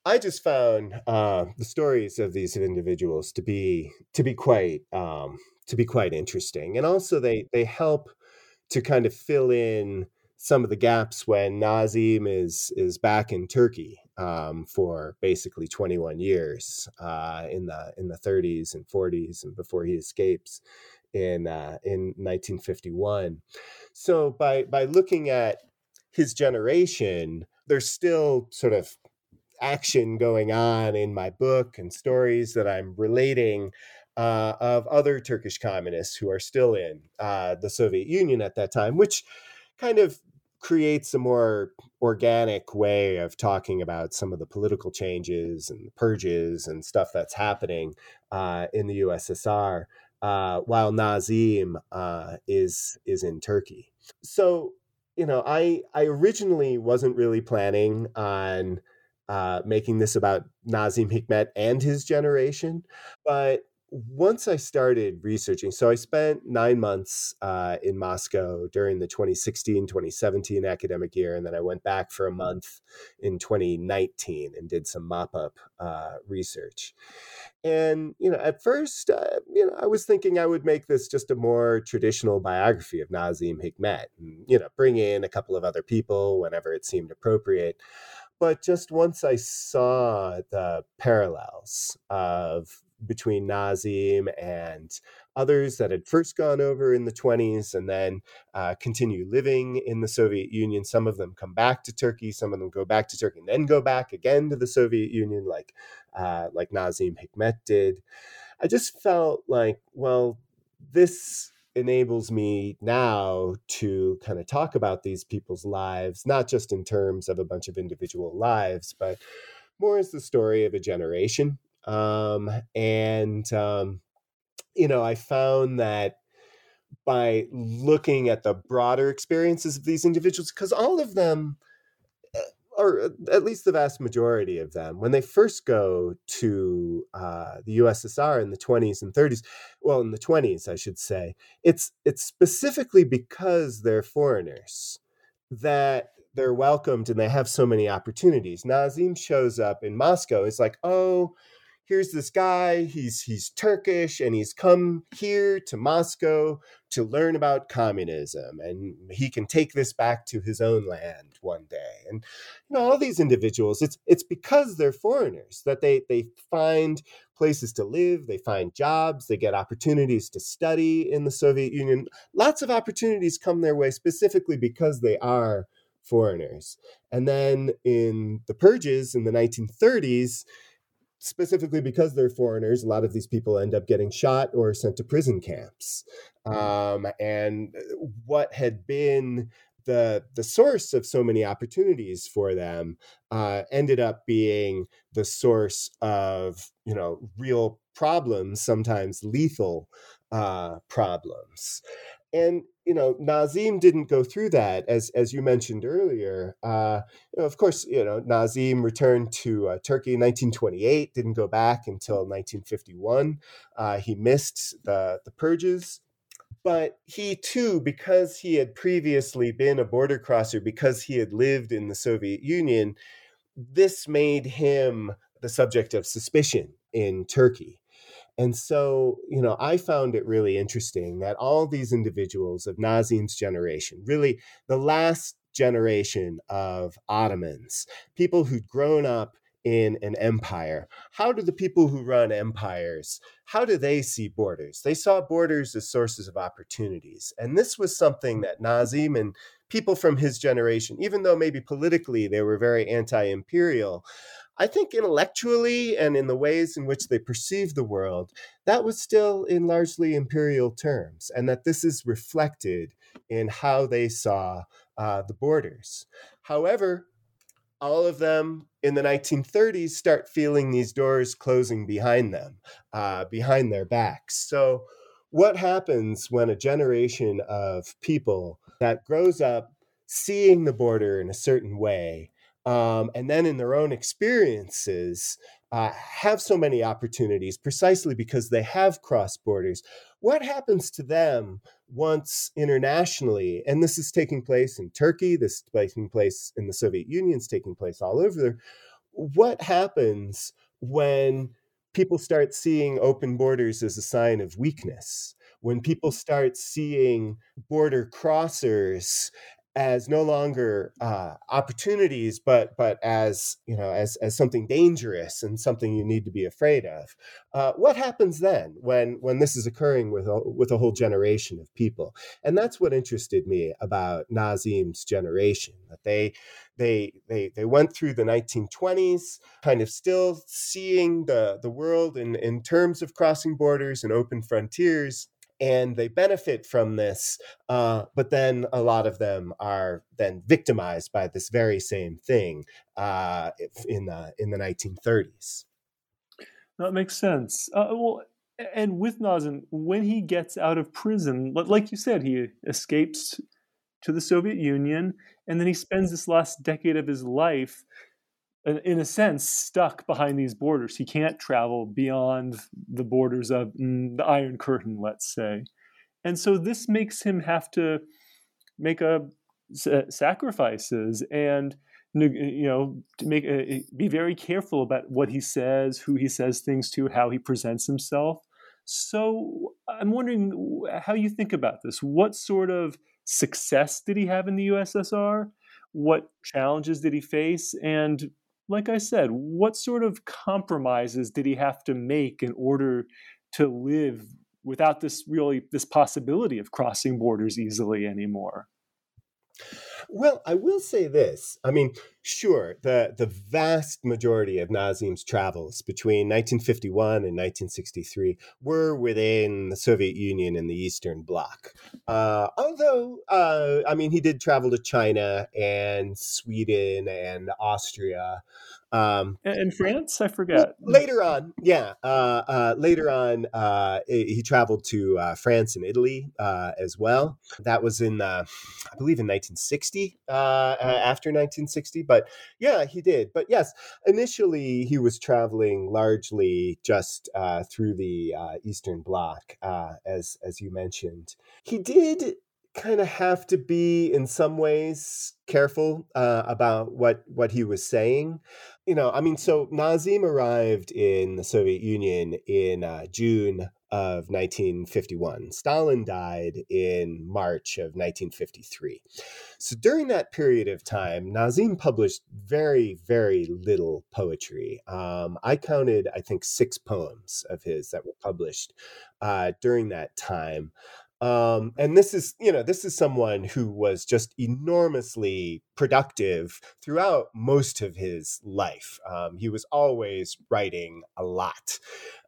[SPEAKER 2] I just found uh, the stories of these individuals to be to be quite um, to be quite interesting, and also they they help to kind of fill in some of the gaps when Nazim is is back in Turkey um, for basically 21 years uh, in the in the 30s and 40s and before he escapes in uh, in 1951. So by by looking at his generation, there's still sort of action going on in my book and stories that I'm relating uh, of other Turkish communists who are still in uh, the Soviet Union at that time, which kind of creates a more organic way of talking about some of the political changes and purges and stuff that's happening uh, in the USSR, uh, while Nazim uh, is is in Turkey. So you know, I I originally wasn't really planning on uh, making this about Nazim Hikmet and his generation, but once I started researching, so I spent nine months uh, in Moscow during the 2016 2017 academic year, and then I went back for a month in 2019 and did some mop up uh, research. And, you know, at first, uh, you know, I was thinking I would make this just a more traditional biography of Nazim Hikmet and, you know, bring in a couple of other people whenever it seemed appropriate but just once I saw the parallels of between Nazim and others that had first gone over in the 20s and then uh, continue living in the Soviet Union. Some of them come back to Turkey, some of them go back to Turkey and then go back again to the Soviet Union, like uh, like Nazim Hikmet did. I just felt like, well, this enables me now to kind of talk about these people's lives, not just in terms of a bunch of individual lives, but more as the story of a generation um, and, um, you know, I found that by looking at the broader experiences of these individuals, because all of them, eh, or at least the vast majority of them, when they first go to uh, the USSR in the 20s and 30s, well, in the 20s, I should say, it's it's specifically because they're foreigners that they're welcomed and they have so many opportunities. Nazim shows up in Moscow. It's like, oh, here's this guy he's he's turkish and he's come here to moscow to learn about communism and he can take this back to his own land one day. And you know all these individuals it's it's because they're foreigners that they they find places to live they find jobs they get opportunities to study in the soviet union. Lots of opportunities come their way specifically because they are foreigners. And then in the purges in the 1930s specifically because they're foreigners, a lot of these people end up getting shot or sent to prison camps. Mm. Um, and what had been the the source of so many opportunities for them uh, ended up being the source of you know real problems, sometimes lethal uh, problems. And you know, Nazim didn't go through that, as as you mentioned earlier. Uh, you know, of course, you know Nazim returned to uh, Turkey in 1928, didn't go back until 1951. Uh, he missed the the purges, but he too, because he had previously been a border crosser, because he had lived in the Soviet Union, this made him the subject of suspicion in Turkey. And so, you know, I found it really interesting that all these individuals of Nazim's generation, really the last generation of Ottomans, people who'd grown up in an empire. How do the people who run empires, how do they see borders? They saw borders as sources of opportunities. And this was something that Nazim and people from his generation, even though maybe politically they were very anti-imperial, I think intellectually and in the ways in which they perceive the world, that was still in largely imperial terms, and that this is reflected in how they saw uh, the borders. However, all of them in the 1930s start feeling these doors closing behind them, uh, behind their backs. So, what happens when a generation of people that grows up seeing the border in a certain way um, and then in their own experiences uh, have so many opportunities precisely because they have cross borders. What happens to them once internationally? And this is taking place in Turkey, this is taking place in the Soviet Union, it's taking place all over there. What happens when people start seeing open borders as a sign of weakness? When people start seeing border crossers as no longer uh, opportunities, but but as you know, as as something dangerous and something you need to be afraid of. Uh, what happens then when when this is occurring with a, with a whole generation of people? And that's what interested me about Nazim's generation. That they they they they went through the 1920s, kind of still seeing the the world in in terms of crossing borders and open frontiers and they benefit from this uh, but then a lot of them are then victimized by this very same thing uh, in the in the 1930s
[SPEAKER 1] that makes sense. Uh, well and with Nazim, when he gets out of prison, like you said, he escapes to the Soviet Union, and then he spends this last decade of his life in a sense, stuck behind these borders. He can't travel beyond the borders of mm, the Iron Curtain, let's say. And so this makes him have to make a uh, sacrifices and uh, you know to make a, be very careful about what he says, who he says things to, how he presents himself. So I'm wondering how you think about this. What sort of success did he have in the USSR? What challenges did he face? And like I said, what sort of compromises did he have to make in order to live without this really this possibility of crossing borders easily anymore?
[SPEAKER 2] Well, I will say this. I mean, sure, the, the vast majority of Nazim's travels between 1951 and 1963 were within the Soviet Union and the Eastern Bloc. Uh, although, uh, I mean, he did travel to China and Sweden and Austria.
[SPEAKER 1] Um, and France, I forget.
[SPEAKER 2] Later on, yeah. Uh, uh, later on, uh, he traveled to uh, France and Italy uh, as well. That was in, uh, I believe, in 1960. After 1960, but yeah, he did. But yes, initially he was traveling largely just through the Eastern Bloc, as as you mentioned. He did kind of have to be in some ways careful uh, about what what he was saying you know i mean so nazim arrived in the soviet union in uh, june of 1951 stalin died in march of 1953 so during that period of time nazim published very very little poetry um, i counted i think six poems of his that were published uh, during that time um, and this is, you know, this is someone who was just enormously productive throughout most of his life. Um, he was always writing a lot.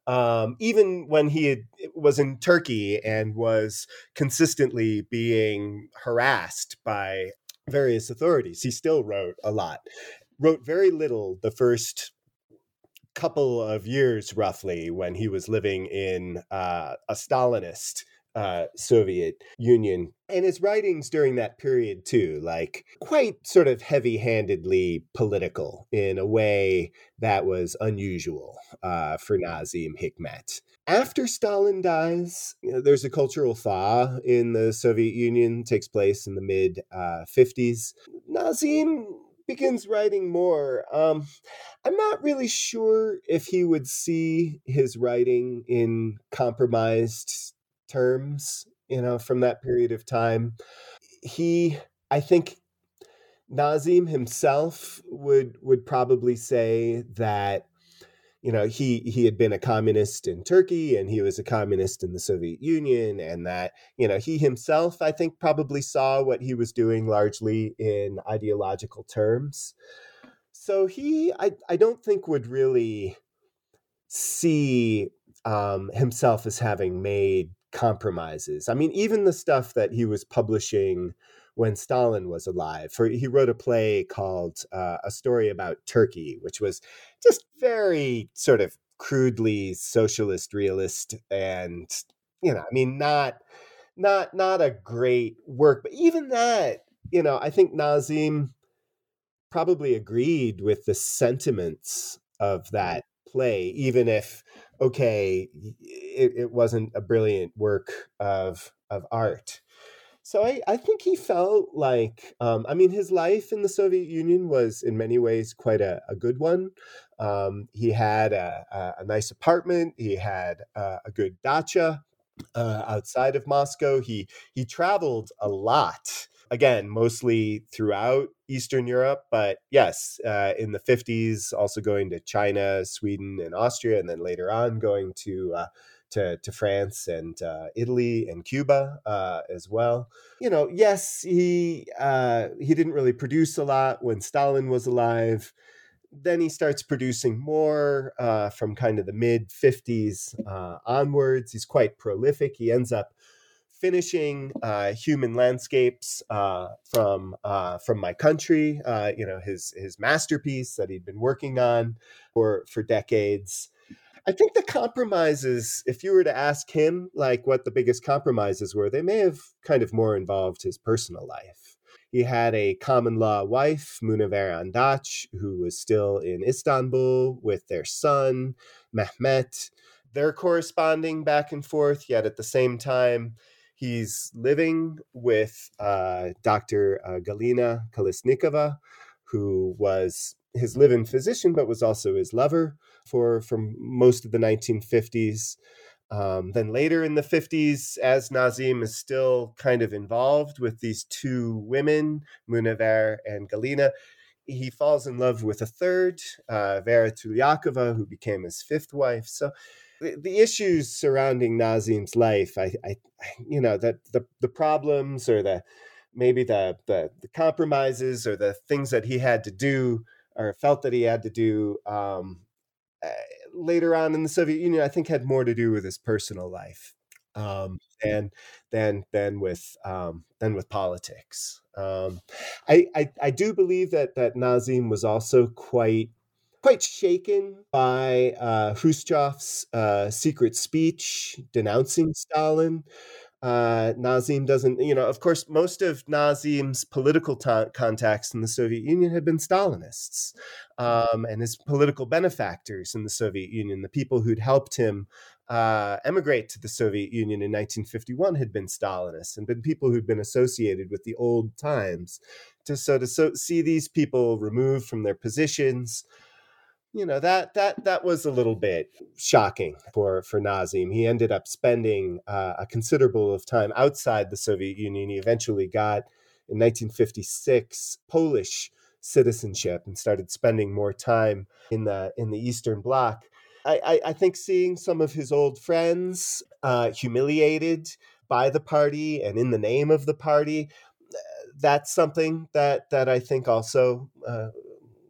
[SPEAKER 2] Um, even when he had, was in Turkey and was consistently being harassed by various authorities, he still wrote a lot. Wrote very little the first couple of years, roughly, when he was living in uh, a Stalinist uh, Soviet Union. And his writings during that period, too, like quite sort of heavy handedly political in a way that was unusual uh, for Nazim Hikmet. After Stalin dies, you know, there's a cultural thaw in the Soviet Union, takes place in the mid uh, 50s. Nazim begins writing more. Um, I'm not really sure if he would see his writing in compromised terms, you know, from that period of time. He, I think, Nazim himself would would probably say that you know he he had been a communist in Turkey and he was a communist in the Soviet Union and that you know he himself I think probably saw what he was doing largely in ideological terms so he I I don't think would really see um, himself as having made compromises. I mean, even the stuff that he was publishing when Stalin was alive. For he wrote a play called uh, "A Story About Turkey," which was just very sort of crudely socialist, realist, and you know, I mean, not not not a great work. But even that, you know, I think Nazim probably agreed with the sentiments of that play, even if okay, it, it wasn't a brilliant work of of art. So I, I think he felt like, um, I mean, his life in the Soviet Union was in many ways quite a, a good one. Um, he had a, a, nice apartment. He had a, a good dacha uh, outside of Moscow. He he traveled a lot again, mostly throughout Eastern Europe, but yes, uh, in the 50s, also going to China, Sweden, and Austria, and then later on going to. Uh, to, to France and uh, Italy and Cuba uh, as well. You know, yes, he uh, he didn't really produce a lot when Stalin was alive. Then he starts producing more uh, from kind of the mid 50s uh, onwards. He's quite prolific. He ends up finishing uh, human landscapes uh, from uh, from my country. Uh, you know his his masterpiece that he'd been working on for for decades. I think the compromises, if you were to ask him like what the biggest compromises were, they may have kind of more involved his personal life. He had a common law wife, Munever Andaç, who was still in Istanbul with their son, Mehmet. They're corresponding back and forth, yet at the same time, He's living with uh, Dr. Uh, Galina Kolesnikova, who was his live-in physician, but was also his lover for from most of the 1950s. Um, then later in the 50s, as Nazim is still kind of involved with these two women, Munever and Galina, he falls in love with a third, uh, Vera Tulyakova, who became his fifth wife. So the, issues surrounding Nazim's life, I, I, you know, that the the problems or the maybe the, the the compromises or the things that he had to do or felt that he had to do um, uh, later on in the Soviet Union, I think had more to do with his personal life um, than than than with um, than with politics. Um, I, I I do believe that that Nazim was also quite quite shaken by uh, Khrushchev's uh, secret speech denouncing Stalin. Uh, Nazim doesn't, you know, of course, most of Nazim's political ta- contacts in the Soviet Union had been Stalinists. Um, and his political benefactors in the Soviet Union, the people who'd helped him uh, emigrate to the Soviet Union in 1951, had been Stalinists and been people who'd been associated with the old times. To, so to so, see these people removed from their positions, you know that that that was a little bit shocking for for Nazim. He ended up spending uh, a considerable of time outside the Soviet Union. He eventually got in 1956 Polish citizenship and started spending more time in the in the Eastern Bloc. I, I, I think seeing some of his old friends uh, humiliated by the party and in the name of the party, that's something that that I think also uh,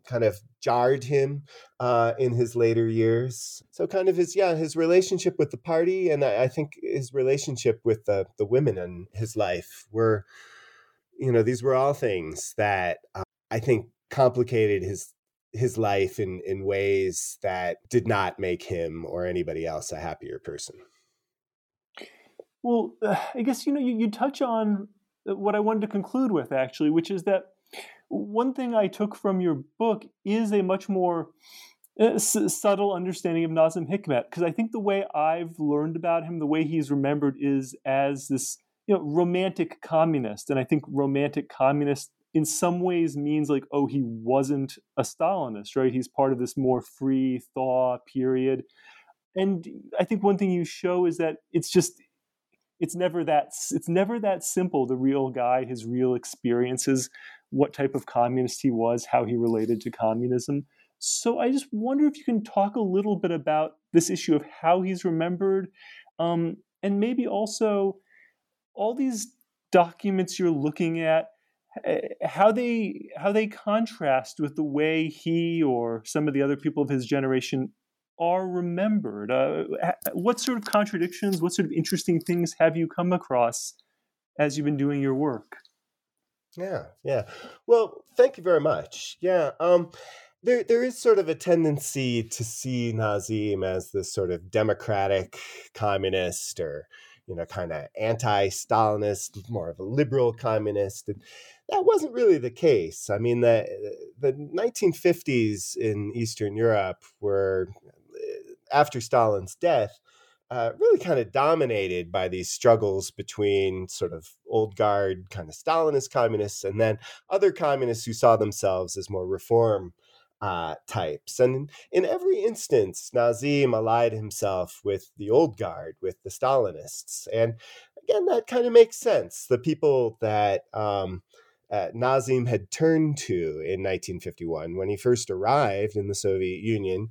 [SPEAKER 2] kind of jarred him uh, in his later years. So kind of his yeah his relationship with the party and I, I think his relationship with the the women in his life were you know these were all things that uh, I think complicated his his life in in ways that did not make him or anybody else a happier person.
[SPEAKER 1] Well, uh, I guess you know you, you touch on what I wanted to conclude with actually, which is that one thing I took from your book is a much more uh, s- subtle understanding of Nazim Hikmet because I think the way I've learned about him, the way he's remembered, is as this you know romantic communist, and I think romantic communist in some ways means like oh he wasn't a Stalinist, right? He's part of this more free thought period, and I think one thing you show is that it's just it's never that it's never that simple the real guy his real experiences what type of communist he was, how he related to communism. So I just wonder if you can talk a little bit about this issue of how he's remembered, um, and maybe also all these documents you're looking at, eh, how they how they contrast with the way he or some of the other people of his generation are remembered. Uh, what sort of contradictions, what sort of interesting things have you come across as you've been doing your work?
[SPEAKER 2] Yeah, yeah. Well, thank you very much. Yeah, um, there there is sort of a tendency to see Nazim as this sort of democratic communist or you know kind of anti-Stalinist, more of a liberal communist. And that wasn't really the case. I mean, the the 1950s in Eastern Europe were after Stalin's death uh, really kind of dominated by these struggles between sort of old guard, kind of Stalinist communists, and then other communists who saw themselves as more reform uh, types. And in, every instance, Nazim allied himself with the old guard, with the Stalinists. And, again, that kind of makes sense. The people that um, uh, Nazim had turned to in 1951 when he first arrived in the Soviet Union.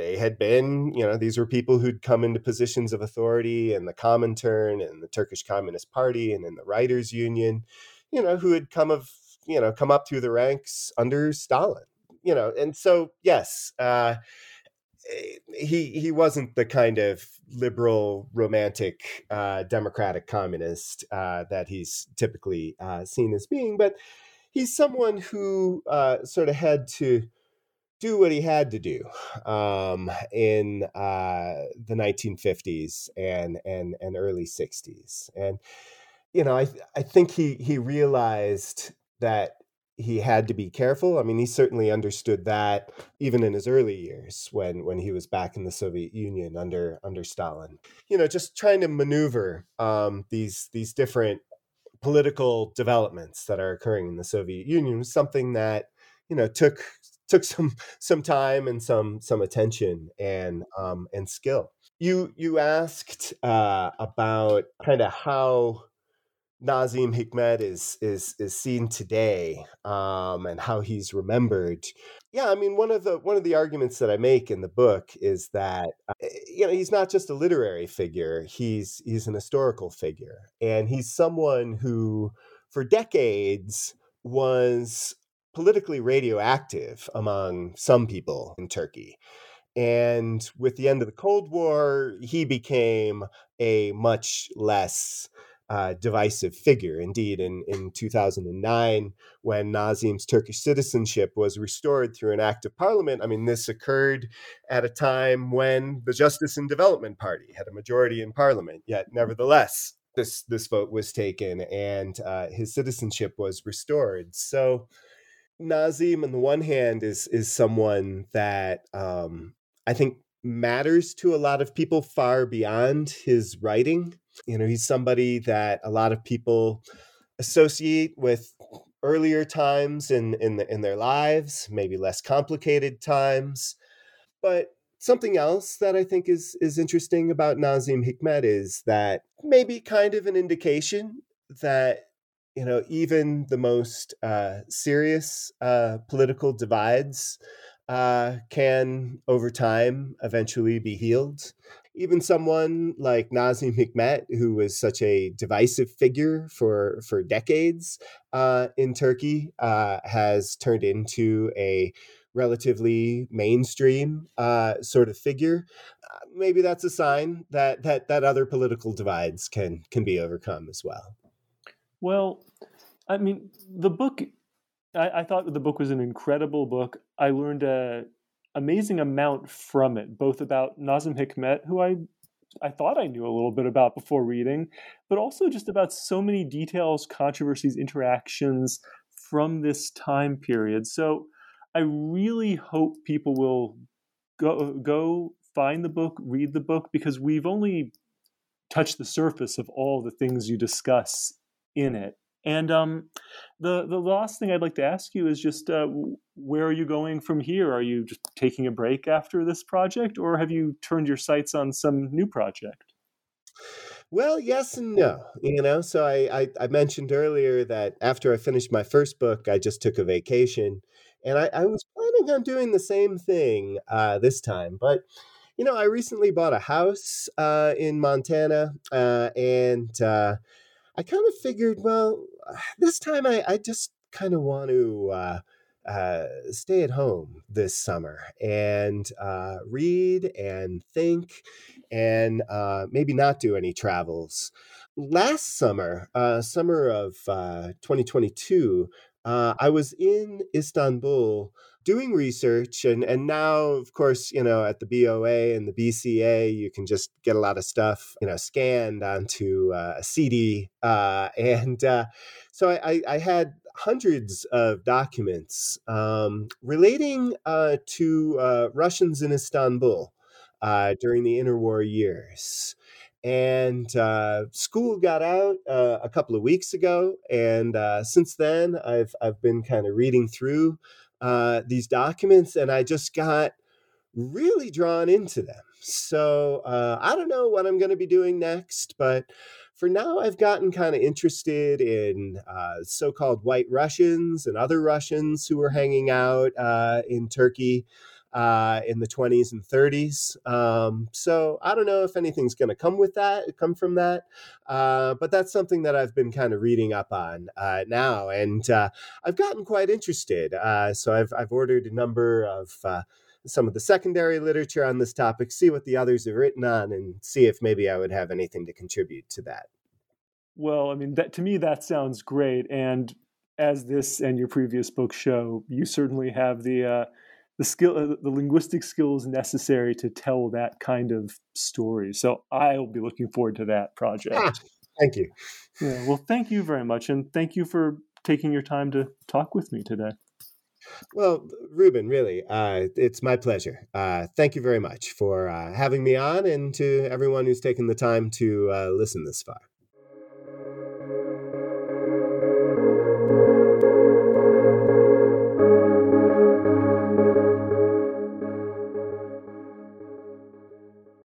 [SPEAKER 2] They had been, you know, these were people who'd come into positions of authority in the Comintern and the Turkish Communist Party and in the Writers Union, you know, who had come of, you know, come up through the ranks under Stalin, you know, and so yes, uh, Eh, he he wasn't the kind of liberal, romantic, uh, democratic communist uh, that he's typically uh, seen as being, but he's someone who uh, sort of had to do what he had to do um, in uh, the 1950s and and and early 60s, and you know I I think he he realized that he had to be careful. I mean, he certainly understood that even in his early years when when he was back in the Soviet Union under under Stalin. You know, just trying to maneuver um, these these different political developments that are occurring in the Soviet Union was something that you know took took some some time and some some attention and um, and skill. You you asked uh, about kind of how Nazim Hikmet is is is seen today um, and how he's remembered. Yeah, I mean one of the one of the arguments that I make in the book is that uh, you know he's not just a literary figure; he's he's an historical figure, and he's someone who, for decades, was politically radioactive among some people in Turkey. And with the end of the Cold War, he became a much less uh, divisive figure. Indeed, in, in 2009, when Nazim's Turkish citizenship was restored through an act of parliament, I mean, this occurred at a time when the Justice and Development Party had a majority in parliament, yet nevertheless, this, this vote was taken and uh, his citizenship was restored. So, Nazim, on the one hand, is is someone that um, I think matters to a lot of people far beyond his writing. You know, he's somebody that a lot of people associate with earlier times in in, the, in their lives, maybe less complicated times. But something else that I think is is interesting about Nazim Hikmet is that maybe kind of an indication that you know even the most uh, serious uh, political divides uh, can over time eventually be healed even someone like Nazim Hikmet, who was such a divisive figure for for decades uh, in Turkey, uh, has turned into a relatively mainstream uh, sort of figure. Uh, maybe that's a sign that that that other political divides can can be overcome as well.
[SPEAKER 1] Well, I mean, the book. I, I thought the book was an incredible book. I learned a amazing amount from it, both about Nazim Hikmet, who I I thought I knew a little bit about before reading, but also just about so many details, controversies, interactions from this time period. So I really hope people will go go find the book, read the book, because we've only touched the surface of all the things you discuss in it. And um, the the last thing I'd like to ask you is just uh, where are you going from here? Are you just taking a break after this project, or have you turned your sights on some new project?
[SPEAKER 2] Well, yes and no. You know, so I, I, I mentioned earlier that after I finished my first book, I just took a vacation, and I, I was planning on doing the same thing uh, this time, but you know, I recently bought a house uh, in Montana, uh, and uh, I kind of figured, well, this time I, I just kind of want to uh, uh, stay at home this summer and uh, read and think and uh, maybe not do any travels. Last summer, uh, summer of 2022, uh, I was in Istanbul doing research and and now of course you know at the BOA and the BCA you can just get a lot of stuff you know scanned onto uh, a CD uh, and uh, so I, I, had hundreds of documents um, relating uh, to uh, Russians in Istanbul uh, during the interwar years and uh, school got out uh, a couple of weeks ago, and uh, since then I've I've been kind of reading through uh, these documents, and I just got really drawn into them. So uh, I don't know what I'm going to be doing next, but for now, I've gotten kind of interested in uh, so called white Russians and other Russians who were hanging out in Turkey uh, in the 20s and 30s. Um, so I don't know if anything's going to come with that, come from that. Uh, but that's something that I've been kind of reading up on uh, now, and uh, I've gotten quite interested. Uh, so I've I've ordered a number of. Some of the secondary literature on this topic, see what the others have written on, and see if maybe I would have anything to contribute to that.
[SPEAKER 1] Well, I mean, that to me that sounds great, and as this and your previous book show, you certainly have the the skill, uh, the linguistic skills necessary to tell that kind of story. So I'll be looking forward to that project. Ah,
[SPEAKER 2] thank you.
[SPEAKER 1] Yeah, well, thank you very much, and thank you for taking your time to talk with me today.
[SPEAKER 2] Well, Reuben, really, uh, it's my pleasure. Uh, thank you very much for uh, having me on, and to everyone who's taken the time to uh, listen this far.